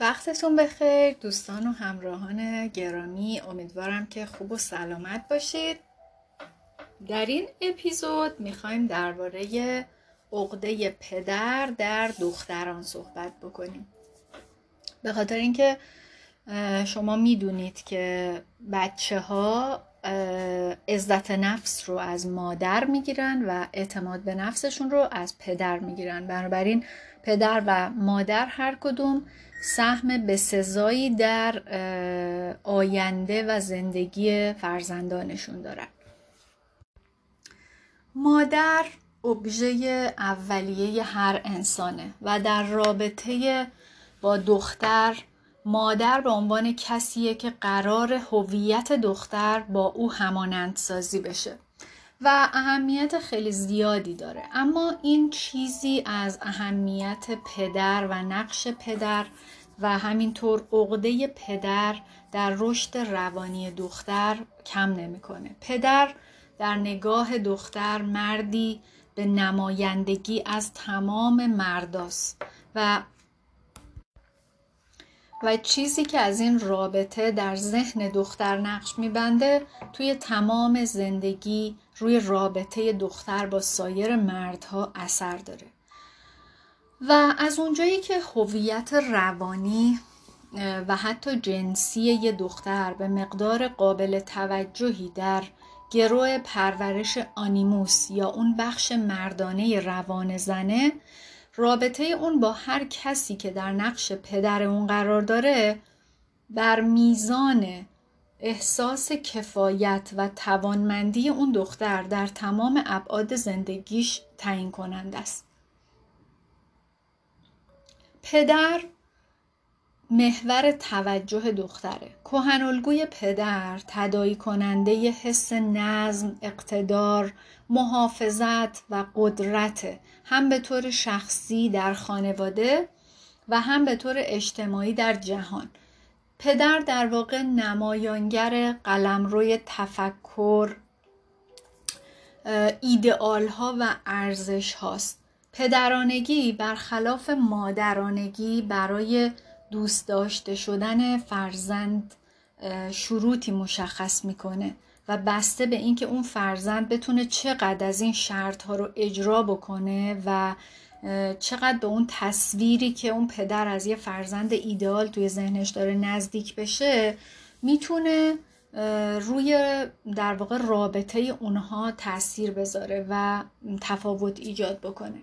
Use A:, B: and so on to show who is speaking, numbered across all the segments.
A: وقتتون بخیر. دوستان و همراهان گرامی امیدوارم که خوب و سلامت باشید. در این اپیزود می‌خوایم درباره عقده پدر در دختران صحبت بکنیم. به خاطر اینکه شما می‌دونید که بچه ها عزت نفس رو از مادر می‌گیرن و اعتماد به نفسشون رو از پدر می‌گیرن. بنابراین پدر و مادر هر کدوم سهم بسزایی در آینده و زندگی فرزندانشون دارن. مادر ابژه اولیه هر انسانه و در رابطه با دختر مادر به عنوان کسیه که قرار هویت دختر با او همانند سازی بشه. و اهمیت خیلی زیادی داره. اما این چیزی از اهمیت پدر و نقش پدر و همینطور عقده پدر در رشد روانی دختر کم نمی‌کنه. پدر در نگاه دختر مردی به نمایندگی از تمام مرداست و و چیزی که از این رابطه در ذهن دختر نقش میبنده توی تمام زندگی روی رابطه دختر با سایر مردها اثر داره. و از اونجایی که هویت روانی و حتی جنسی یه دختر به مقدار قابل توجهی در گروه پرورش آنیموس یا اون بخش مردانه روان زنه رابطه اون با هر کسی که در نقش پدر اون قرار داره بر میزان احساس کفایت و توانمندی اون دختر در تمام ابعاد زندگیش تعیین کننده است. پدر محور توجه دختره. کهن پدر تدایی کننده حس نظم اقتدار محافظت و قدرت هم به طور شخصی در خانواده و هم به طور اجتماعی در جهان. پدر در واقع نمایانگر قلمروی تفکر ایدئال ها و ارزش هاست پدرانگی برخلاف مادرانگی برای دوست داشته شدن فرزند شروطی مشخص می‌کنه و بسته به اینکه اون فرزند بتونه چقدر از این شرط ها رو اجرا بکنه و چقدر به اون تصویری که اون پدر از یه فرزند ایدئال توی ذهنش داره نزدیک بشه می‌تونه روی در واقع رابطه اونها تاثیر بذاره و تفاوت ایجاد بکنه.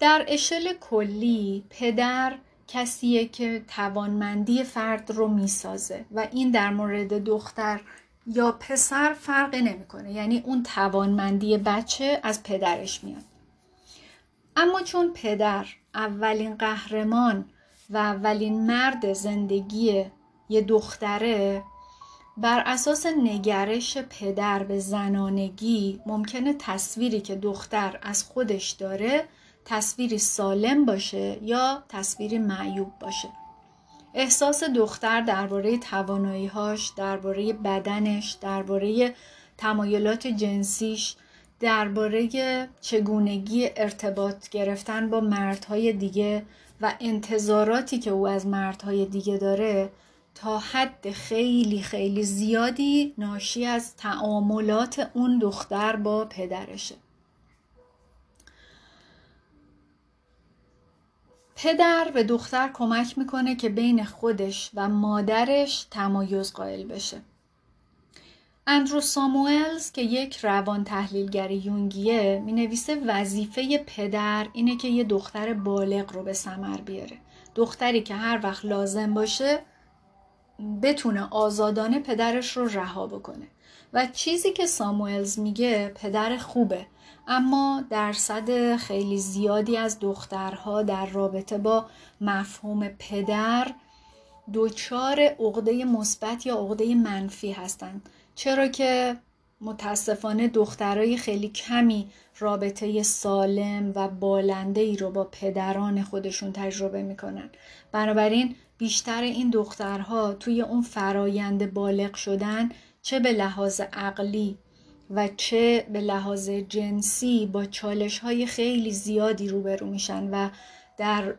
A: در اشل کلی پدر کسیه که توانمندی فرد رو می‌سازه و این در مورد دختر یا پسر فرقی نمی‌کنه. یعنی اون توانمندی بچه از پدرش میاد. اما چون پدر اولین قهرمان و اولین مرد زندگی یه دختره بر اساس نگرش پدر به زنانگی ممکنه تصویری که دختر از خودش داره تصویری سالم باشه یا تصویری معیوب باشه. احساس دختر درباره تواناییهاش درباره بدنش درباره تمایلات جنسیش درباره چگونگی ارتباط گرفتن با مردهای دیگه و انتظاراتی که او از مردهای دیگه داره تا حد خیلی خیلی زیادی ناشی از تعاملات اون دختر با پدرشه پدر به دختر کمک می‌کنه که بین خودش و مادرش تمایز قائل بشه. اندرو ساموئلز که یک روان تحلیلگر یونگیه می نویسه وظیفه پدر اینه که یه دختر بالغ رو به سمر بیاره. دختری که هر وقت لازم باشه بتونه آزادانه پدرش رو رها بکنه. و چیزی که ساموئلز میگه پدر خوبه اما درصد خیلی زیادی از دخترها در رابطه با مفهوم پدر دچار عقده مثبت یا عقده منفی هستند چرا که متاسفانه دخترای خیلی کمی رابطه سالم و بالنده ای رو با پدران خودشون تجربه می‌کنن. بنابراین بیشتر این دخترها توی اون فرایند بالغ شدن چه به لحاظ عقلی و چه به لحاظ جنسی با چالش های خیلی زیادی روبرو میشن و در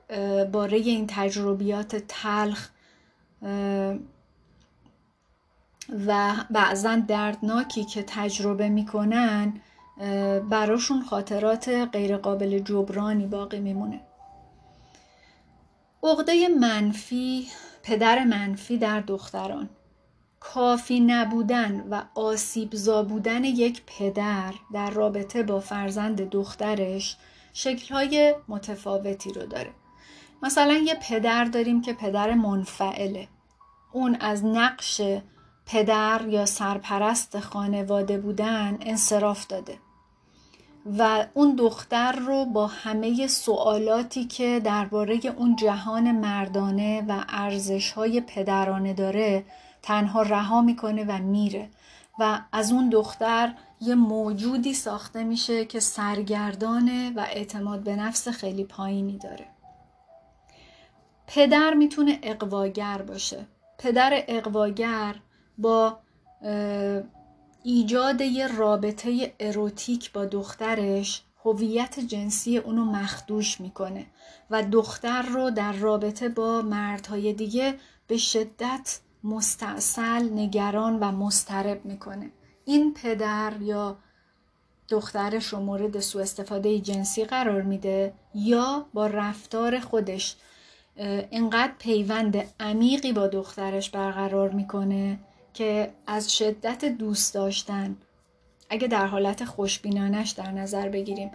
A: باره این تجربیات تلخ و بعضا دردناکی که تجربه می‌کنن براشون خاطرات غیرقابل جبرانی باقی میمونه. عقده منفی پدر منفی در دختران. کافی نبودن و آسیبزا بودن یک پدر در رابطه با فرزند دخترش شکلهای متفاوتی رو داره. مثلا یه پدر داریم که پدر منفعله. اون از نقش پدر یا سرپرست خانواده بودن انصراف داده و اون دختر رو با همه سوالاتی که درباره اون جهان مردانه و ارزش های پدرانه داره تنها رها می‌کنه و میره و از اون دختر یه موجودی ساخته میشه که سرگردانه و اعتماد به نفس خیلی پایینی داره. پدر می‌تونه اقواگر باشه. پدر اقواگر با ایجاد یه رابطه اروتیک با دخترش هویت جنسی اونو مخدوش می‌کنه و دختر رو در رابطه با مردهای دیگه به شدت مستاصل نگران و مسترب می‌کنه. این پدر یا دخترش رو مورد سوء استفاده جنسی قرار میده یا با رفتار خودش اینقدر پیوند عمیقی با دخترش برقرار می‌کنه که از شدت دوست داشتن اگه در حالت خوشبینانش در نظر بگیریم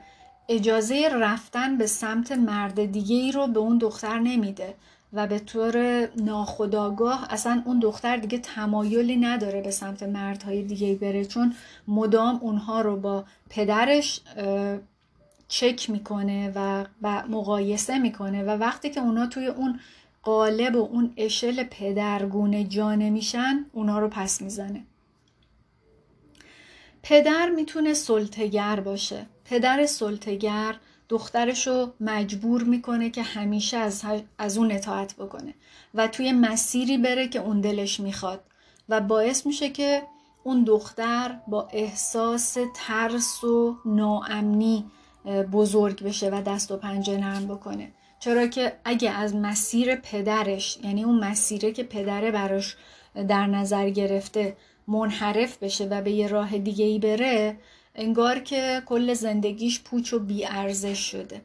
A: اجازه رفتن به سمت مرد دیگه ای رو به اون دختر نمیده و به طور ناخداگاه اصلا اون دختر دیگه تمایلی نداره به سمت مردهای دیگه بره چون مدام اونها رو با پدرش چک می‌کنه و, مقایسه می‌کنه و وقتی که اونا توی اون قالب و اون اشل پدرگونه جانه میشن اونا رو پس می‌زنه. پدر می‌تونه سلطگر باشه. پدر سلطگر دخترش رو مجبور می‌کنه که همیشه از, از اون اطاعت بکنه و توی مسیری بره که اون دلش می‌خواد و باعث میشه که اون دختر با احساس ترس و ناامنی بزرگ بشه و دست و پنجه نرم بکنه. چرا که اگه از مسیر پدرش یعنی اون مسیره که پدره براش در نظر گرفته منحرف بشه و به یه راه دیگه ای بره انگار که کل زندگیش پوچ و بیارزش شده.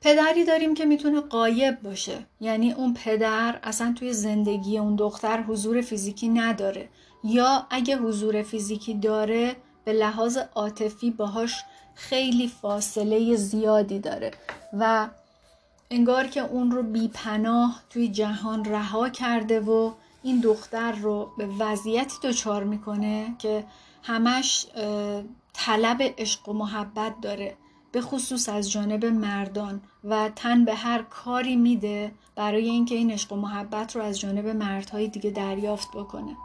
A: پدری داریم که می‌تونه قایب باشه. یعنی اون پدر اصلا توی زندگی اون دختر حضور فیزیکی نداره. یا اگه حضور فیزیکی داره به لحاظ عاطفی باهاش خیلی فاصله زیادی داره و انگار که اون رو بیپناه توی جهان رها کرده و این دختر رو به وضعیتی دچار می‌کنه که همش طلب عشق و محبت داره به خصوص از جانب مردان و تن به هر کاری میده برای اینکه این عشق و محبت رو از جانب مردهای دیگه دریافت بکنه.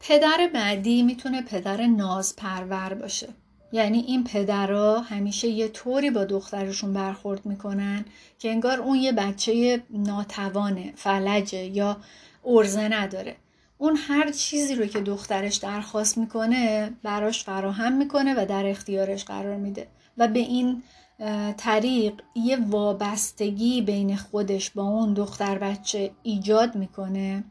A: پدر بعدی می‌تونه پدر ناز پرور باشه. یعنی این پدرها همیشه یه طوری با دخترشون برخورد می‌کنن که انگار اون یه بچه ناتوانه فلجه یا ارزه نداره. اون هر چیزی رو که دخترش درخواست می‌کنه براش فراهم می‌کنه و در اختیارش قرار میده. و به این طریق یه وابستگی بین خودش با اون دختر بچه ایجاد می‌کنه.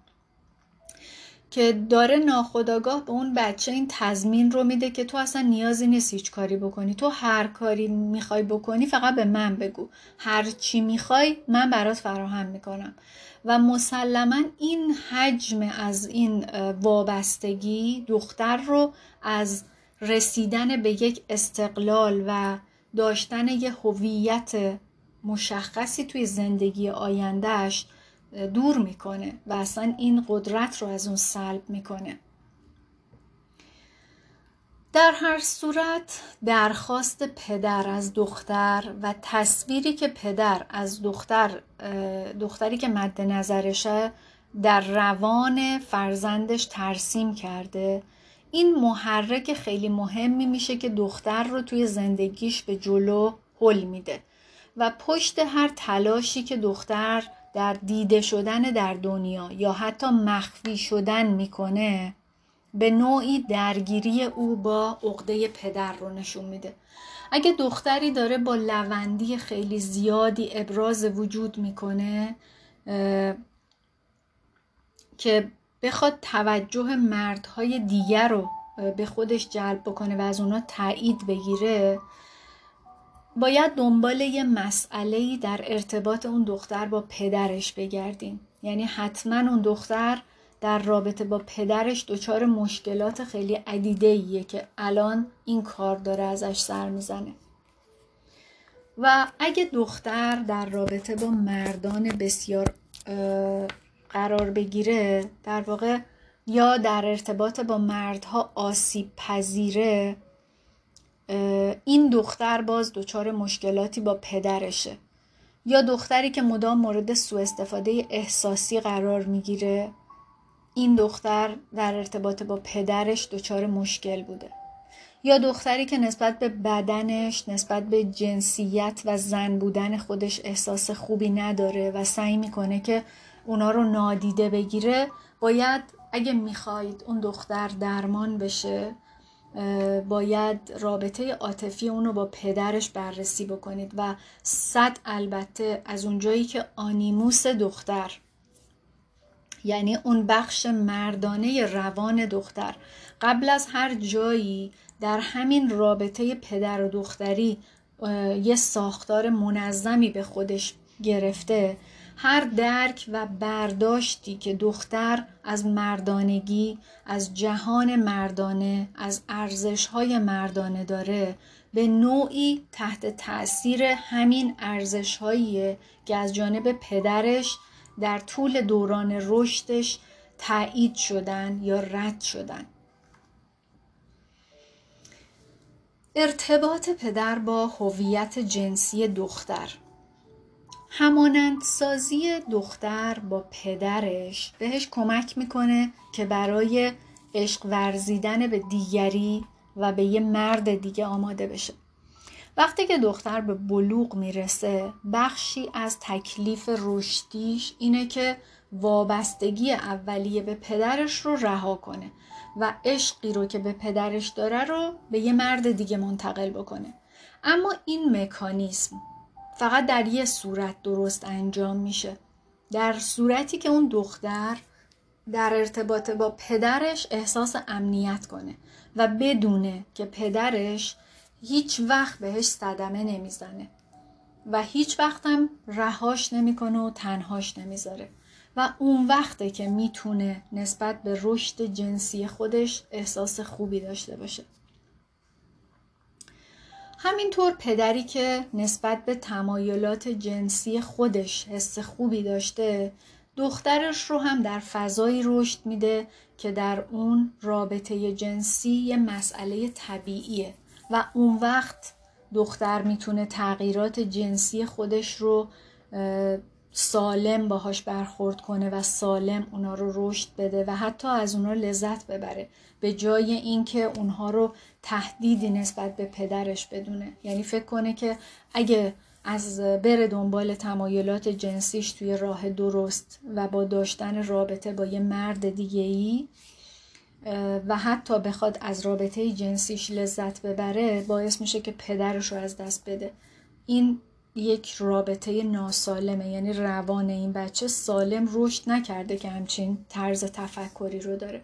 A: که داره ناخداگاه به اون بچه این تضمین رو میده که تو اصلا نیازی نیست هیچ کاری بکنی. تو هر کاری می‌خوای بکنی فقط به من بگو. هر چی می‌خوای من برات فراهم می‌کنم. و مسلما این حجم از این وابستگی دختر رو از رسیدن به یک استقلال و داشتن یه هویت مشخصی توی زندگی آیندهش دور می‌کنه و اصلا این قدرت رو از اون سلب می‌کنه. در هر صورت درخواست پدر از دختر و تصویری که پدر از دختر دختری که مد نظرشه در روان فرزندش ترسیم کرده این محرک خیلی مهمی میشه که دختر رو توی زندگیش به جلو حل میده و پشت هر تلاشی که دختر در دیده شدن در دنیا یا حتی مخفی شدن می‌کنه به نوعی درگیری او با عقده پدر رو نشون میده. اگه دختری داره با لوندی خیلی زیادی ابراز وجود می‌کنه که بخواد توجه مردهای دیگر رو به خودش جلب بکنه و از اونا تایید بگیره باید دنبال یه مسئله در ارتباط اون دختر با پدرش بگردیم. یعنی حتما اون دختر در رابطه با پدرش دچار مشکلات خیلی عدیده ایه که الان این کار داره ازش سر می‌زنه. و اگه دختر در رابطه با مردان بسیار قرار بگیره در واقع یا در ارتباط با مردها آسیب پذیره این دختر باز دچار مشکلاتی با پدرشه. یا دختری که مدام مورد سوء استفاده احساسی قرار می‌گیره این دختر در ارتباط با پدرش دچار مشکل بوده. یا دختری که نسبت به بدنش نسبت به جنسیت و زن بودن خودش احساس خوبی نداره و سعی می‌کنه که اونا رو نادیده بگیره باید اگه می‌خواید اون دختر درمان بشه باید رابطه عاطفی اونو با پدرش بررسی بکنید و صد البته از اونجایی که آنیموس دختر یعنی اون بخش مردانه روان دختر قبل از هر جایی در همین رابطه پدر و دختری یه ساختار منظمی به خودش گرفته هر درک و برداشتی که دختر از مردانگی از جهان مردانه از ارزشهای مردانه داره به نوعی تحت تاثیر همین ارزشهاییه که از جانب پدرش در طول دوران رشدش تایید شدن یا رد شدن. ارتباط پدر با هویت جنسی دختر. همانند سازی دختر با پدرش بهش کمک می‌کنه که برای عشق ورزیدن به دیگری و به یه مرد دیگه آماده بشه. وقتی که دختر به بلوغ می‌رسه بخشی از تکلیف رشدیش اینه که وابستگی اولیه به پدرش رو رها کنه و عشقی رو که به پدرش داره رو به یه مرد دیگه منتقل بکنه. اما این مکانیسم فقط در یه صورت درست انجام میشه. در صورتی که اون دختر در ارتباط با پدرش احساس امنیت کنه و بدونه که پدرش هیچ وقت بهش صدمه نمی‌زنه و هیچ وقتم رهاش نمی‌کنه و تنهاش نمی‌ذاره. و اون وقته که می‌تونه نسبت به رشد جنسی خودش احساس خوبی داشته باشه. همینطور پدری که نسبت به تمایلات جنسی خودش حس خوبی داشته دخترش رو هم در فضایی رشد میده که در اون رابطه جنسی یه مسئله طبیعیه و اون وقت دختر می‌تونه تغییرات جنسی خودش رو سالم باهاش برخورد کنه و سالم اونا رو رشد بده و حتی از اونا لذت ببره. به جای اینکه اونها رو تهدیدی نسبت به پدرش بدونه. یعنی فکر کنه که اگه از بره دنبال تمایلات جنسیش توی راه درست و با داشتن رابطه با یه مرد دیگه ای و حتی بخواد از رابطه جنسیش لذت ببره باعث میشه که پدرش رو از دست بده. این یک رابطه ناسالمه. یعنی روان این بچه سالم رشد نکرده که همچین طرز تفکری رو داره.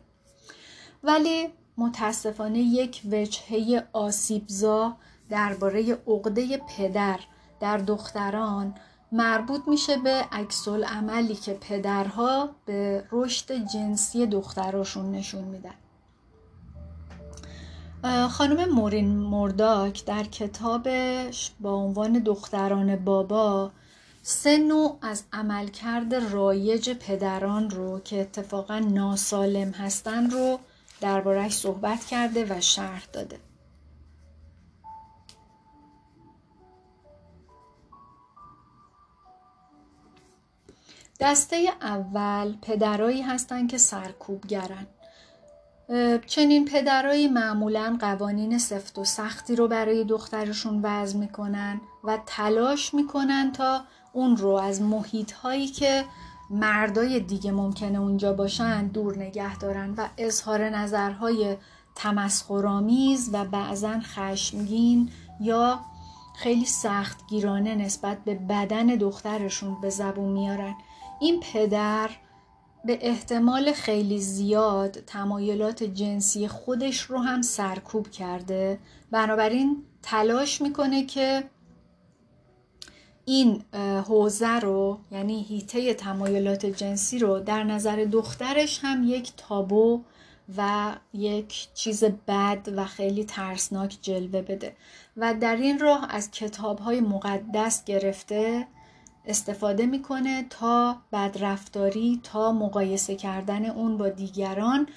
A: ولی متاسفانه یک وجهه آسیبزا درباره عقده پدر در دختران مربوط میشه به عکس عملی که پدرها به رشد جنسی دختراشون نشون میدن. خانم مورین مرداک در کتابش با عنوان دختران بابا سه نوع از عملکرد رایج پدران رو که اتفاقا ناسالم هستن رو دربارهش صحبت کرده و شرح داده. دسته اول پدرایی هستند که سرکوبگرن چنین پدرایی معمولا قوانین سفت و سختی رو برای دخترشون وضع می‌کنن و تلاش می‌کنن تا اون رو از محیط هایی که مردای دیگه ممکنه اونجا باشن دور نگه دارن و اظهار نظرهای تمسخرآمیز و بعضا خشمگین یا خیلی سختگیرانه نسبت به بدن دخترشون به زبون میارن. این پدر به احتمال خیلی زیاد تمایلات جنسی خودش رو هم سرکوب کرده. بنابراین تلاش می‌کنه که این حوزه رو یعنی هیته تمایلات جنسی رو در نظر دخترش هم یک تابو و یک چیز بد و خیلی ترسناک جلوه بده. و در این راه از کتاب های مقدس گرفته استفاده می‌کنه تا بدرفتاری تا مقایسه کردن اون با دیگران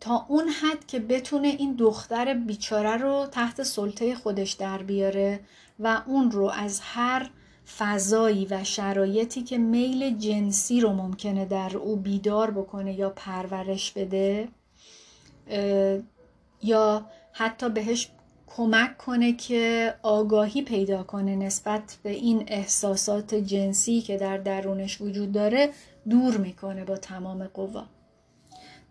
A: تا اون حد که بتونه این دختر بیچاره رو تحت سلطه خودش در بیاره و اون رو از هر فضایی و شرایطی که میل جنسی رو ممکنه در او بیدار بکنه یا پرورش بده یا حتی بهش کمک کنه که آگاهی پیدا کنه نسبت به این احساسات جنسی که در درونش وجود داره دور می‌کنه با تمام قوا.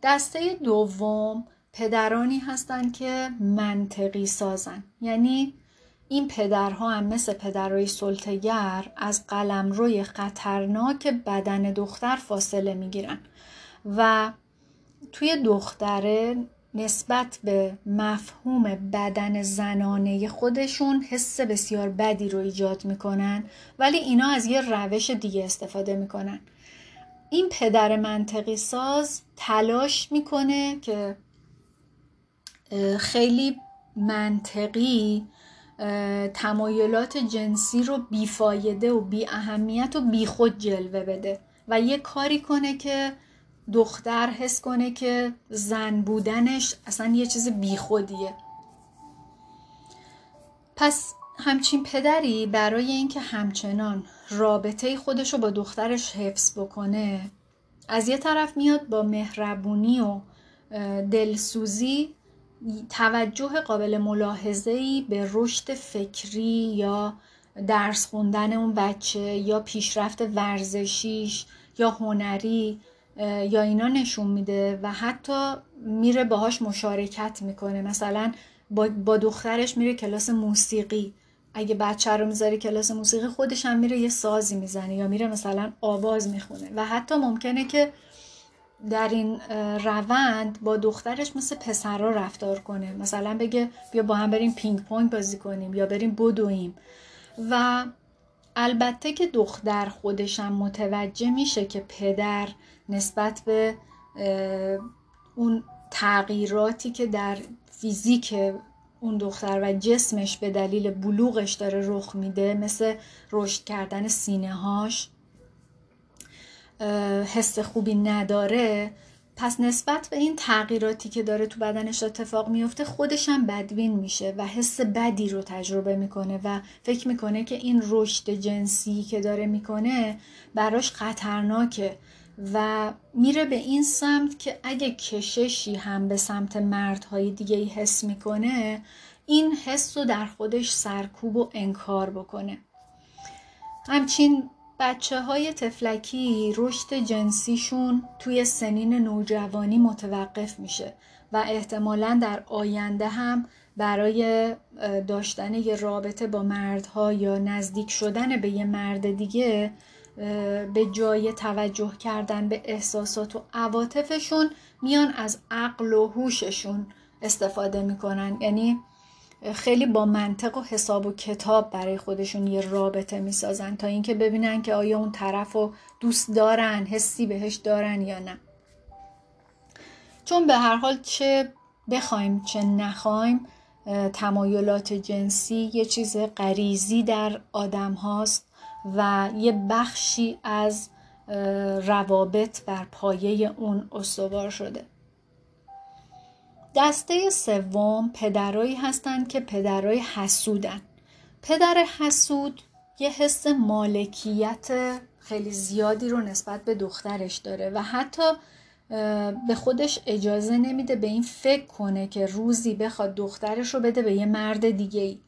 A: دسته دوم پدرانی هستند که منطقی سازن. یعنی این پدرها هم مثل پدرهای سلطگر از قلمروی خطرناک بدن دختر فاصله می‌گیرن و توی دختره نسبت به مفهوم بدن زنانه خودشون حس بسیار بدی رو ایجاد می‌کنن ولی اینا از یه روش دیگه استفاده می‌کنن. این پدر منطقی ساز تلاش می‌کنه که خیلی منطقی تمایلات جنسی رو بیفایده و بی اهمیت و بی خود جلوه بده و یه کاری کنه که دختر حس کنه که زن بودنش اصلا یه چیز بیخودیه. پس همچین پدری برای اینکه همچنان رابطه خودش رو با دخترش حفظ بکنه از یه طرف میاد با مهربونی و دلسوزی توجه قابل ملاحظه‌ای به رشد فکری یا درس خوندن اون بچه یا پیشرفت ورزشیش یا هنری یا اینا نشون میده و حتی میره باهاش مشارکت می‌کنه. مثلا با, با دخترش میره کلاس موسیقی. اگه بچه رو می‌ذاری کلاس موسیقی خودش هم میره یه سازی می‌زنه یا میره مثلا آواز می‌خونه. و حتی ممکنه که در این روند با دخترش مثل پسرها رفتار کنه. مثلا بگه بیا با هم بریم پینگ پونگ بازی کنیم یا بریم بدویم. و البته که دختر خودشم متوجه میشه که پدر نسبت به اون تغییراتی که در فیزیک اون دختر و جسمش به دلیل بلوغش داره رخ میده مثل رشد کردن سینه هاش حس خوبی نداره. پس نسبت به این تغییراتی که داره تو بدنش اتفاق میفته خودش هم بدبین میشه و حس بدی رو تجربه می‌کنه و فکر می‌کنه که این رشد جنسی که داره می‌کنه براش خطرناکه. و میره به این سمت که اگه کششی هم به سمت مردهای دیگه ای حس می‌کنه این حس رو در خودش سرکوب و انکار بکنه. همچین بچه های تفلکی رشد جنسیشون توی سنین نوجوانی متوقف میشه و احتمالا در آینده هم برای داشتن یه رابطه با مردها یا نزدیک شدن به یه مرد دیگه به جای توجه کردن به احساسات و عواطفشون میان از عقل و هوششون استفاده می‌کنن. یعنی خیلی با منطق و حساب و کتاب برای خودشون یه رابطه می‌سازن تا اینکه ببینن که آیا اون طرف رو دوست دارن حسی بهش دارن یا نه. چون به هر حال چه بخوایم چه نخوایم تمایلات جنسی یه چیز غریزی در آدم هاست. و یه بخشی از روابط بر پایه اون استوار شده. دسته سوم پدرایی هستند که پدرای حسودن. پدر حسود یه حس مالکیت خیلی زیادی رو نسبت به دخترش داره و حتی به خودش اجازه نمیده به این فکر کنه که روزی بخواد دخترش رو بده به یه مرد دیگه ای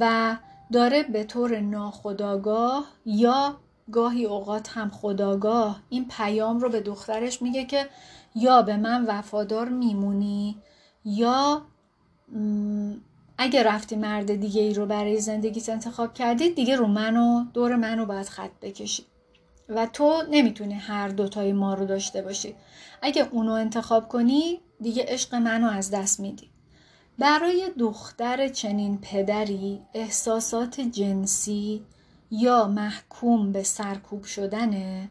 A: و داره به طور ناخداگاه یا گاهی اوقات هم خداگاه این پیام رو به دخترش میگه که یا به من وفادار میمونی یا اگه رفتی مرد دیگه ای رو برای زندگیت انتخاب کردی دیگه رو منو دور منو باید خط بکشی. و تو نمی‌تونی هر دوتای ما رو داشته باشی. اگه اونو انتخاب کنی دیگه عشق منو از دست میدی. برای دختر چنین پدری احساسات جنسی یا محکوم به سرکوب شدنه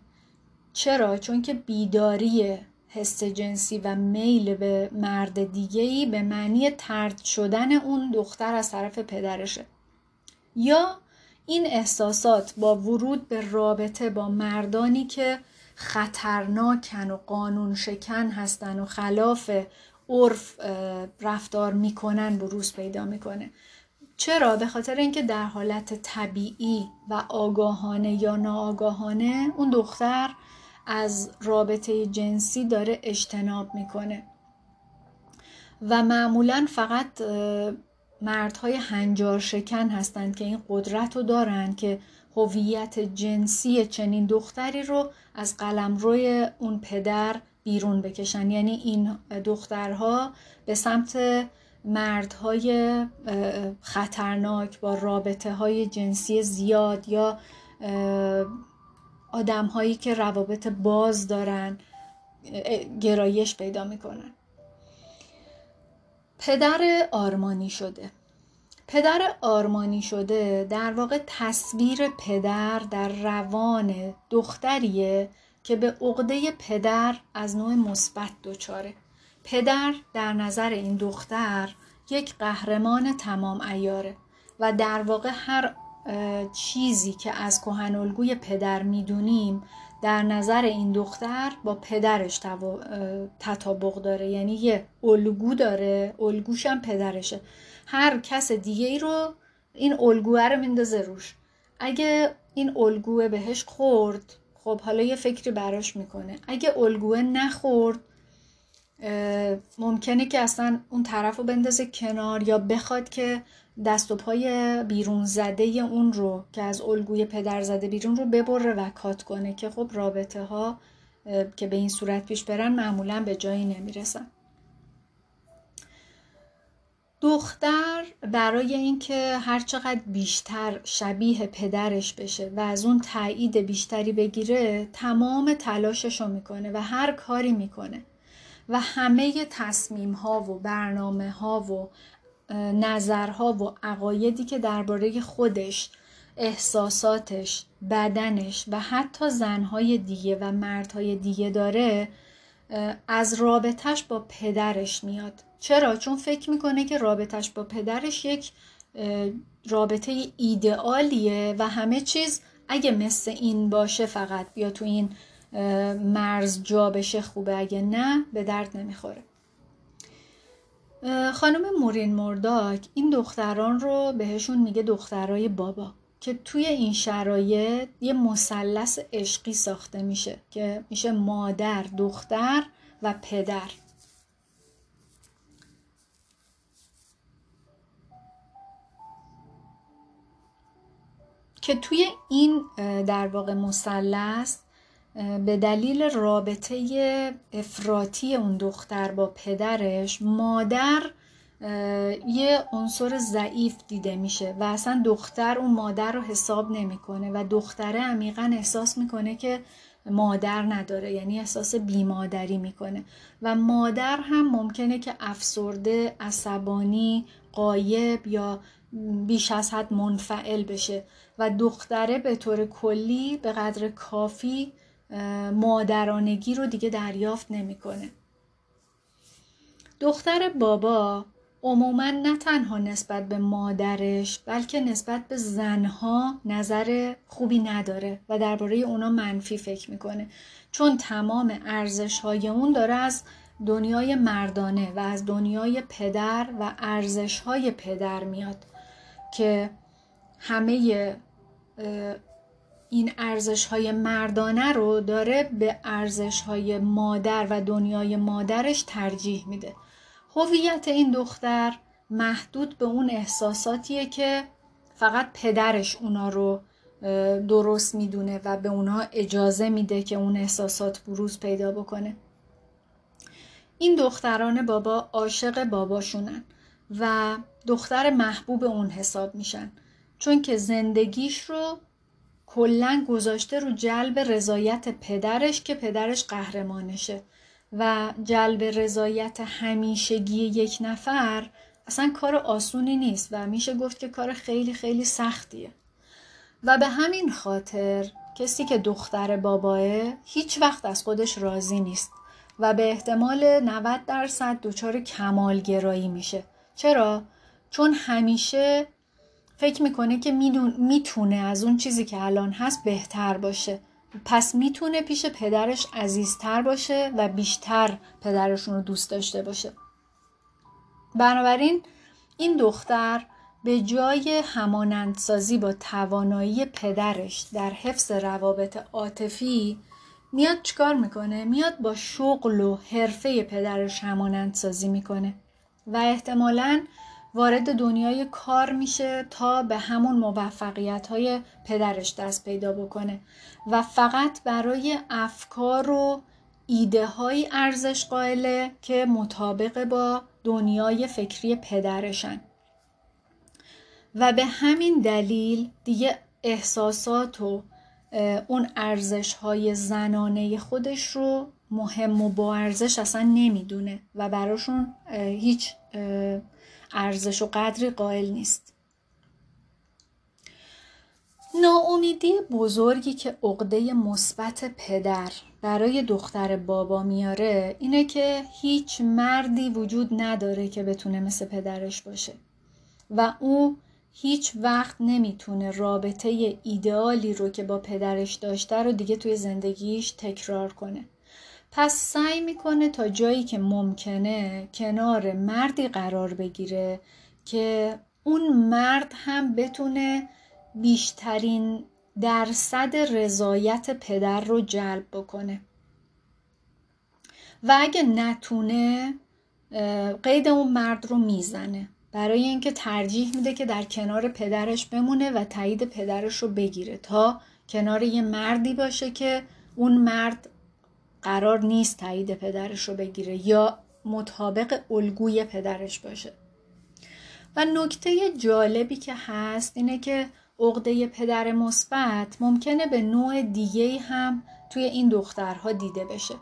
A: چرا؟ چون که بیداری حس جنسی و میل به مرد دیگهی به معنی ترد شدن اون دختر از طرف پدرشه یا این احساسات با ورود به رابطه با مردانی که خطرناکن و قانون شکن هستن و خلاف عرف رفتار می‌کنن بروز پیدا می‌کنه. چرا؟ به خاطر اینکه در حالت طبیعی و آگاهانه یا ناآگاهانه اون دختر از رابطه جنسی داره اجتناب می‌کنه. و معمولا فقط مردهای هنجار شکن هستند که این قدرت رو دارن که هویت جنسی چنین دختری رو از قلمروی اون پدر بیرون بکشن. یعنی این دخترها به سمت مردهای خطرناک با رابطه های جنسی زیاد یا آدم هایی که روابط باز دارن گرایش پیدا می‌کنن. پدر آرمانی شده. پدر آرمانی شده در واقع تصویر پدر در روان دختریه که به عقده پدر از نوع مثبت دچاره پدر در نظر این دختر یک قهرمان تمام ایاره و در واقع هر چیزی که از کهن الگوی پدر می‌دونیم در نظر این دختر با پدرش تطابق داره. یعنی یه الگو داره الگوش هم پدرشه. هر کس دیگه ای رو این الگوه رو میندازه روش. اگه این الگوه بهش خورد خب حالا یه فکری براش می‌کنه. اگه الگوه نخورد ممکنه که اصلا اون طرف رو بندازه کنار یا بخواد که دست و پای بیرون زده اون رو که از الگوی پدر زده بیرون رو ببره و کات کنه که خب رابطه ها که به این صورت پیش برن معمولا به جایی نمی‌رسن. دختر برای اینکه هر چقدر بیشتر شبیه پدرش بشه و از اون تایید بیشتری بگیره تمام تلاشش رو می‌کنه و هر کاری می‌کنه و همه تصمیم ها و برنامه ها و نظرها و عقایدی که درباره خودش احساساتش بدنش و حتی زنهای دیگه و مردهای دیگه داره از رابطش با پدرش میاد. چرا؟ چون فکر می‌کنه که رابطش با پدرش یک رابطه ایدئالیه و همه چیز اگه مثل این باشه فقط بیا تو این مرز جا بشه خوبه اگه نه به درد نمی‌خوره. خانم مورین مرداک این دختران رو بهشون میگه دخترای بابا. که توی این شرایط یه مثلث عشقی ساخته میشه که میشه مادر دختر و پدر. که توی این در واقع مثلث به دلیل رابطه افراطی اون دختر با پدرش مادر یه عنصر ضعیف دیده میشه و اصلا دختر اون مادر رو حساب نمی‌کنه و دختره عمیقا احساس می‌کنه که مادر نداره یعنی احساس بیمادری می‌کنه. و مادر هم ممکنه که افسرده عصبانی قایب یا بیش از حد منفعل بشه و دختره به طور کلی به قدر کافی مادرانگی رو دیگه دریافت نمی‌کنه. دختر بابا عموما نه تنها نسبت به مادرش بلکه نسبت به زنها نظر خوبی نداره و درباره اونا منفی فکر می‌کنه. چون تمام ارزش های اون داره از دنیای مردانه و از دنیای پدر و ارزش های پدر میاد که همه این ارزش های مردانه رو داره به ارزش های مادر و دنیای مادرش ترجیح میده. هویت این دختر محدود به اون احساساتیه که فقط پدرش اونا رو درست می‌دونه و به اونها اجازه میده که اون احساسات بروز پیدا بکنه. این دختران بابا عاشق باباشونن و دختر محبوب اون حساب میشن. چون که زندگیش رو کلا گذاشته رو جلب رضایت پدرش که پدرش قهرمانشه. و جلب رضایت همیشگی یک نفر اصلا کار آسونی نیست و میشه گفت که کار خیلی خیلی سختیه. و به همین خاطر کسی که دختر باباه هیچ وقت از خودش راضی نیست و به احتمال 90 درصد دچار کمالگرایی میشه. چرا؟ چون همیشه فکر می‌کنه که می‌تونه از اون چیزی که الان هست بهتر باشه. پس می‌تونه پیش پدرش عزیزتر باشه و بیشتر پدرشون رو دوست داشته باشه. بنابراین این دختر به جای همانندسازی با توانایی پدرش در حفظ روابط عاطفی میاد چیکار می‌کنه؟ میاد با شغل و حرفه پدرش همانندسازی می‌کنه و احتمالا وارد دنیای کار میشه تا به همون موفقیت های پدرش دست پیدا بکنه و فقط برای افکار و ایده های ارزش قائله که مطابق با دنیای فکری پدرشن. و به همین دلیل دیگه احساسات و اون ارزش های زنانه خودش رو مهم و با ارزش اصلا نمی‌دونه و براشون هیچ ارزش و قدری قائل نیست. ناامیدی بزرگی که عقده مثبت پدر برای دختر بابا میاره اینه که هیچ مردی وجود نداره که بتونه مثل پدرش باشه و او هیچ وقت نمی‌تونه رابطه ایدئالی رو که با پدرش داشته رو دیگه توی زندگیش تکرار کنه. پس سعی می‌کنه تا جایی که ممکنه کنار مردی قرار بگیره که اون مرد هم بتونه بیشترین درصد رضایت پدر رو جلب بکنه. و اگه نتونه قید اون مرد رو می‌زنه. برای اینکه ترجیح میده که در کنار پدرش بمونه و تایید پدرش رو بگیره تا کنار یه مردی باشه که اون مرد قرار نیست تایید پدرش رو بگیره یا مطابق الگوی پدرش باشه. و نکته جالبی که هست اینه که عقده پدر مثبت ممکنه به نوع دیگه هم توی این دخترها دیده بشه.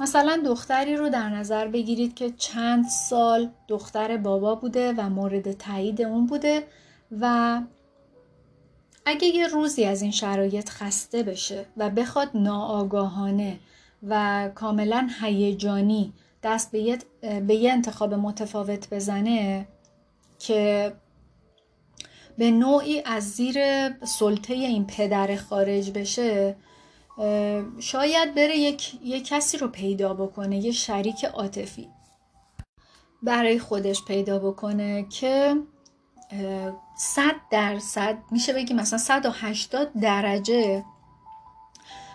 A: مثلا دختری رو در نظر بگیرید که چند سال دختر بابا بوده و مورد تایید اون بوده و اگه یه روزی از این شرایط خسته بشه و بخواد ناآگاهانه و کاملا هیجانی دست به یه, به یه انتخاب متفاوت بزنه که به نوعی از زیر سلطه این پدر خارج بشه شاید بره یک, یک کسی رو پیدا بکنه یه شریک عاطفی برای خودش پیدا بکنه که صد درصد میشه بگیم مثلا 180 درجه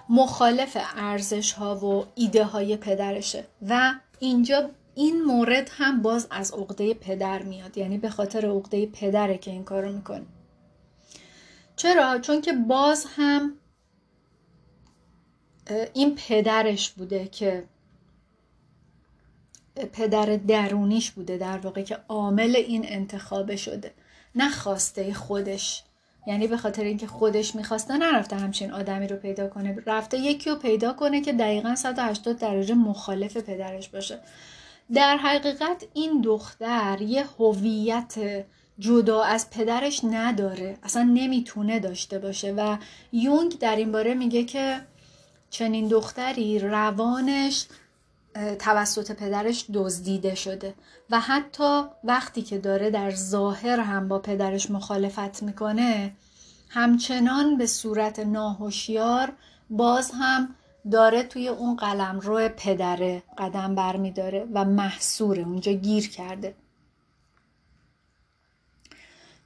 A: مخالف ارزش ها و ایده های پدرشه. و اینجا این مورد هم باز از عقده پدر میاد. یعنی به خاطر عقده پدره که این کارو می‌کنه. چرا؟ چون که باز هم این پدرش بوده که پدر درونیش بوده در واقع که عامل این انتخاب شده. نه خواسته خودش. یعنی به خاطر اینکه خودش می‌خواسته نرفته همچین آدمی رو پیدا کنه. رفته یکی رو پیدا کنه که دقیقا 180 درجه مخالف پدرش باشه. در حقیقت این دختر یه هویت جدا از پدرش نداره. اصلا نمی‌تونه داشته باشه و یونگ در این باره میگه که چنین دختری روانش توسط پدرش دزدیده شده و حتی وقتی که داره در ظاهر هم با پدرش مخالفت می‌کنه همچنان به صورت ناهوشیار باز هم داره توی اون قلم روی پدره قدم برمیداره و محصوره اونجا گیر کرده.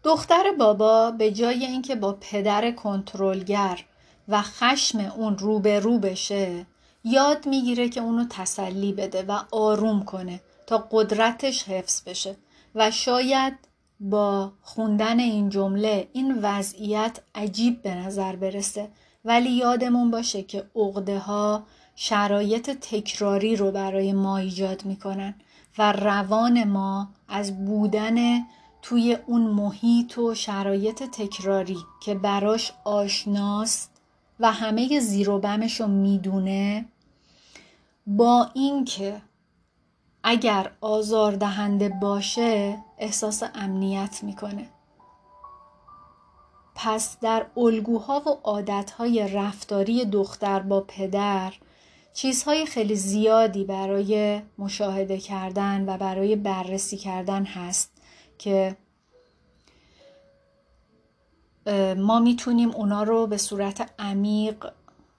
A: دختر بابا به جای اینکه با پدر کنترلگر و خشم اون رو به رو بشه یاد می‌گیره که اونو تسلی بده و آروم کنه تا قدرتش حفظ بشه. و شاید با خوندن این جمله این وضعیت عجیب به نظر برسه. ولی یادمون باشه که عقده ها شرایط تکراری رو برای ما ایجاد می‌کنن و روان ما از بودن توی اون محیط و شرایط تکراری که براش آشناست و همه زیر و بمش رو می‌دونه با اینکه اگر آزاردهنده باشه احساس امنیت می‌کنه. پس در الگوها و عادتهای رفتاری دختر با پدر چیزهای خیلی زیادی برای مشاهده کردن و برای بررسی کردن هست که ما می‌تونیم اونا رو به صورت عمیق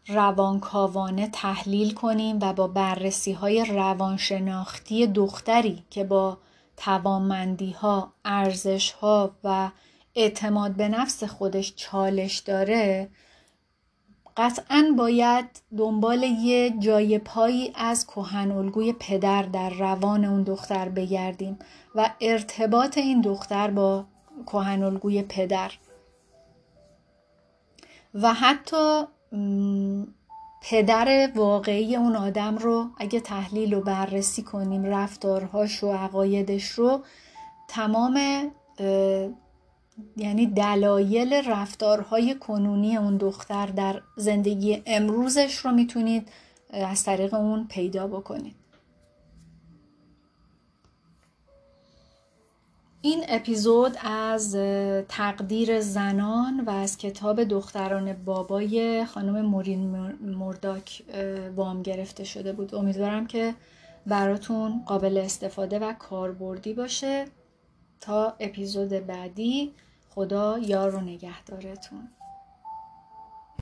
A: روانکاوانه تحلیل کنیم و با بررسی های روانشناختی دختری که با توانمندی ها، ارزش ها و اعتماد به نفس خودش چالش داره قطعا باید دنبال یه جای پایی از کهن الگوی پدر در روان اون دختر بگردیم و ارتباط این دختر با کهن الگوی پدر. و حتی پدر واقعی اون آدم رو اگه تحلیل و بررسی کنیم رفتارهاش و عقایدش رو تمام یعنی دلایل رفتارهای کنونی اون دختر در زندگی امروزش رو می‌تونید از طریق اون پیدا بکنید. این اپیزود از تقدیر زنان و از کتاب دختران بابای خانم مورین مرداک وام گرفته شده بود. امیدوارم که براتون قابل استفاده و کاربردی باشه. تا اپیزود بعدی خدا یار و نگهدارتون.